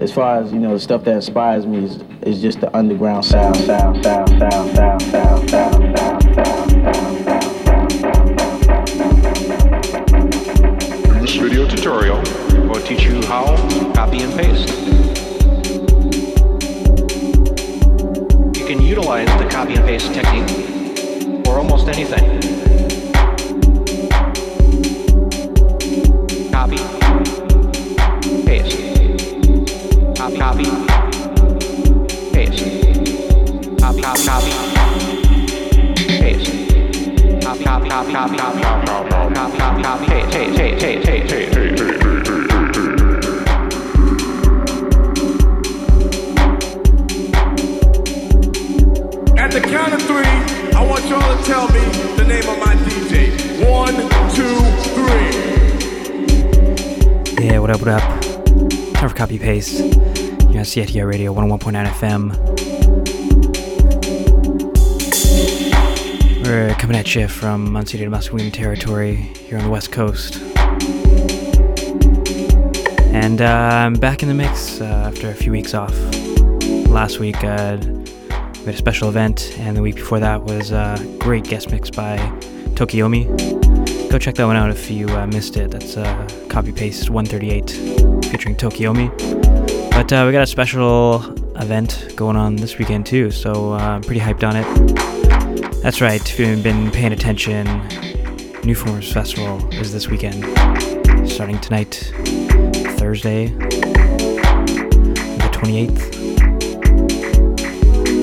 as far as you know, the stuff that inspires me is, is just the underground sound, sound, sound, sound, sound, sound, sound, sound, sound, sound. This video tutorial will teach you how to copy and paste. You can utilize the copy and paste technique for almost anything. At the count of three, I want y'all to tell me the name of my DJ. One, two, three. Yeah, what up, what up? Time for copy paste. You're on Radio 101.9 FM. We're coming at you from unceded Musqueam territory here on the west coast. And uh, I'm back in the mix uh, after a few weeks off. Last week, uh, we had a special event, and the week before that was a great guest mix by Tokiomi. Go check that one out if you uh, missed it. That's uh, copy paste 138 featuring Tokiomi. But uh, we got a special event going on this weekend too, so I'm pretty hyped on it. That's right, if you've been paying attention, New Forms Festival is this weekend, starting tonight, Thursday, the 28th.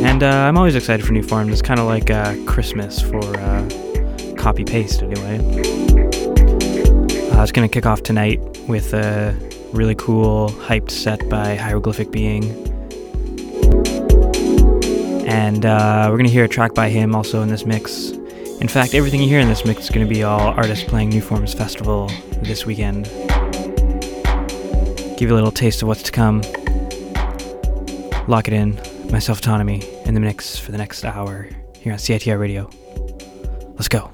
And uh, I'm always excited for New Forms. It's kind of like uh, Christmas for uh, copy paste, anyway. Uh, it's going to kick off tonight with a really cool, hyped set by Hieroglyphic Being. And uh, we're to hear a track by him also in this mix. In fact, everything you hear in this mix is to be all artists playing New Forms Festival this weekend. Give you a little taste of what's to come. Lock it in. My self autonomy in the mix for the next hour here on CITR Radio. Let's go.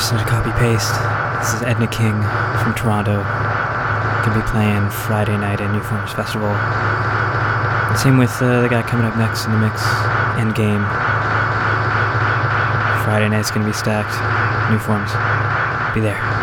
Listening to Copy Paste. This is Edna King from Toronto. Gonna be playing Friday night at New Forms Festival. Same with uh, the guy coming up next in the mix, Endgame. Friday night's gonna be stacked. New Forms. Be there.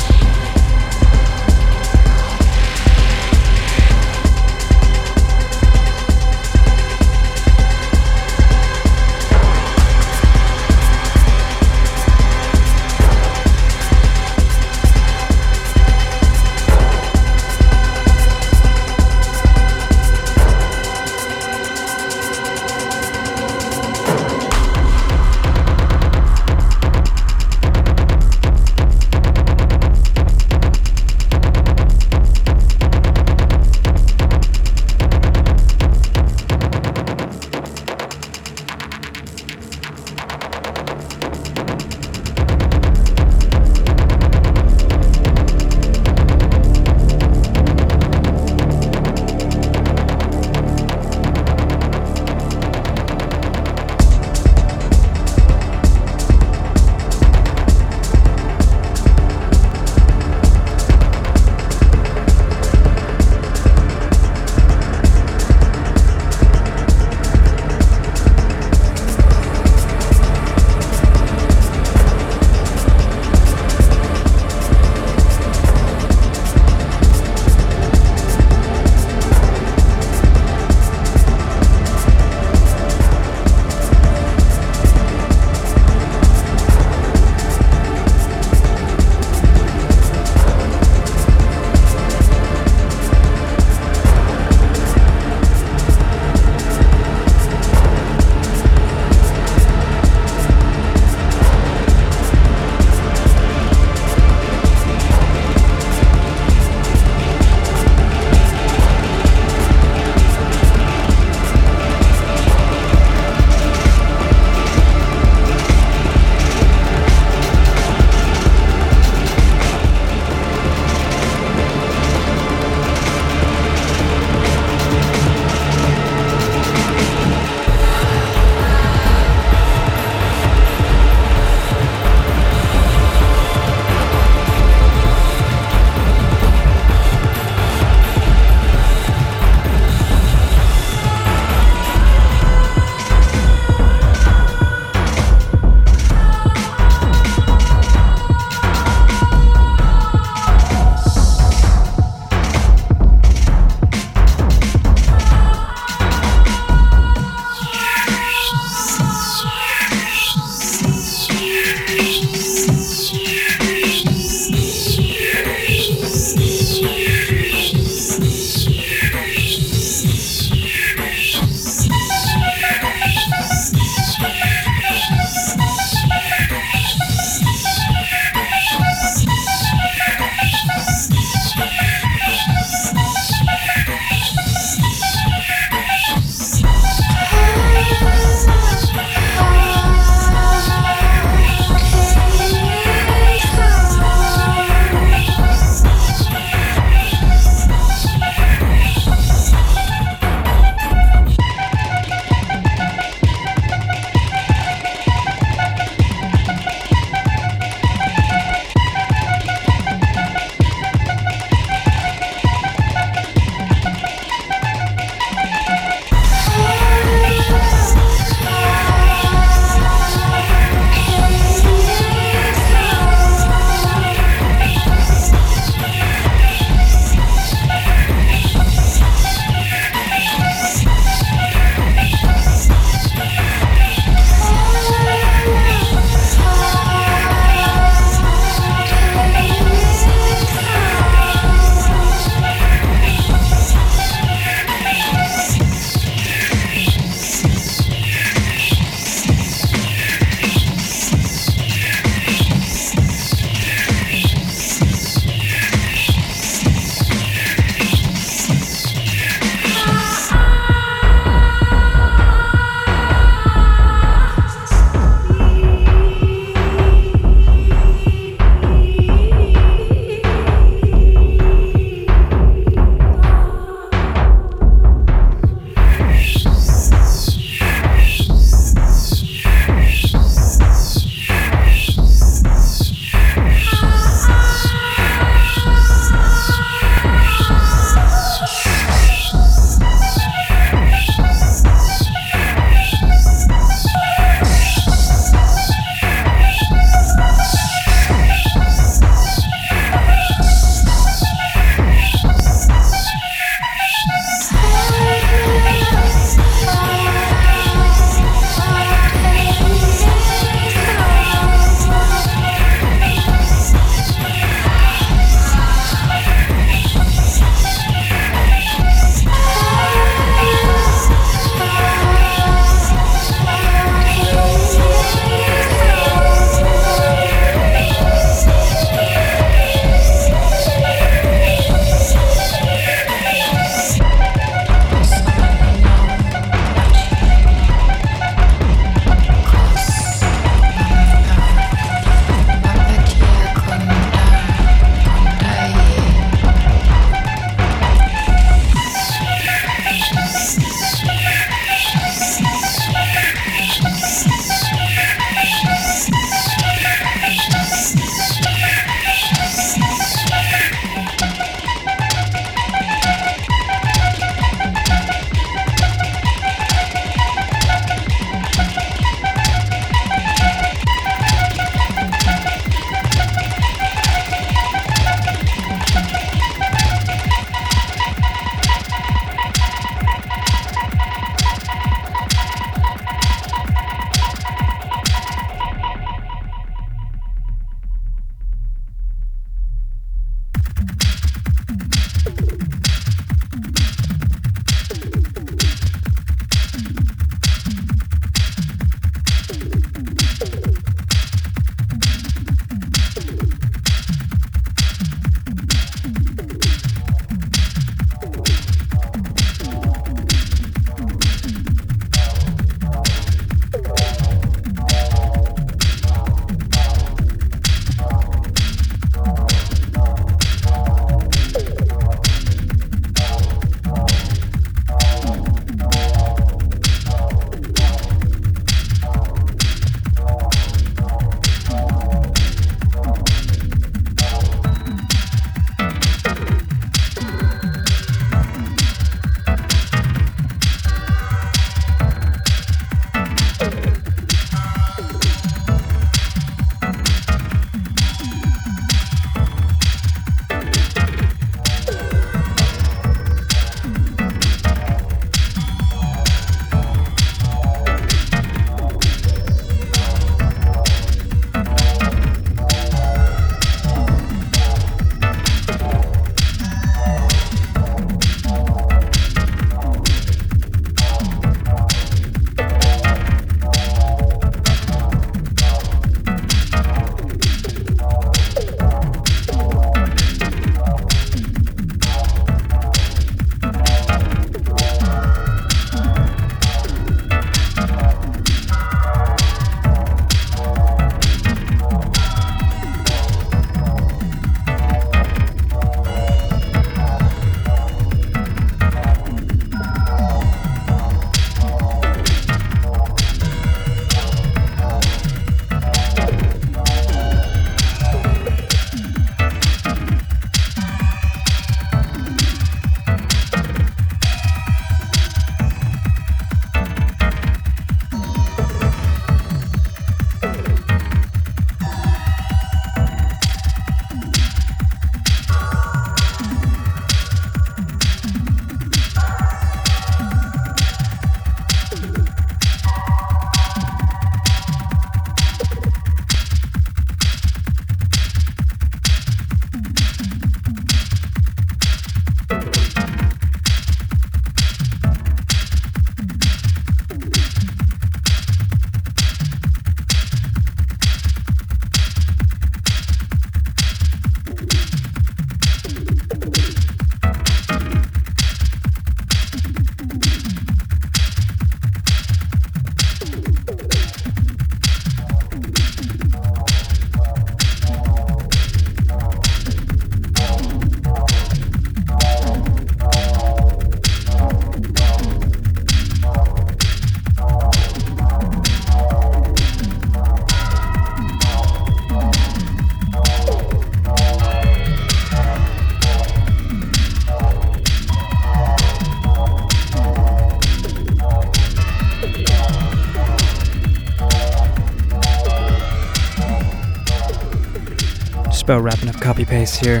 About wrapping up copy paste here.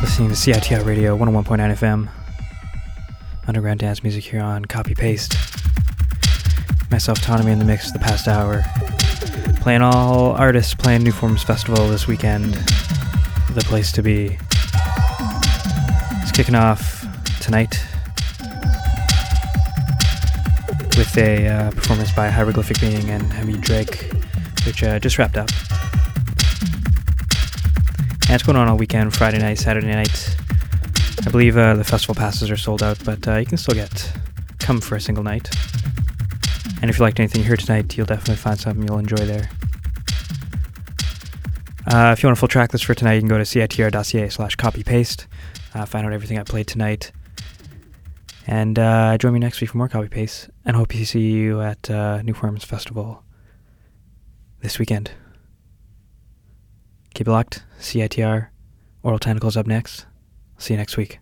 Listening to CITR Radio 101.9 FM. Underground dance music here on Copy Paste. Myself, Autonomy in the mix the past hour. Playing all artists playing New Forms Festival this weekend. The place to be. It's kicking off tonight with a uh, performance by Hieroglyphic Being and Heavy Drake, which uh, just wrapped up. And it's going on all weekend, Friday night, Saturday night. I believe uh, the festival passes are sold out, but uh, you can still get come for a single night. And if you liked anything here tonight, you'll definitely find something you'll enjoy there. Uh, if you want a full track list for tonight, you can go to citr.ca slash copy paste. Uh, find out everything I played tonight. And uh, join me next week for more copy paste. And hope to see you at uh, New Forms Festival this weekend. Keep it locked. CITR. Oral Tentacles up next. See you next week.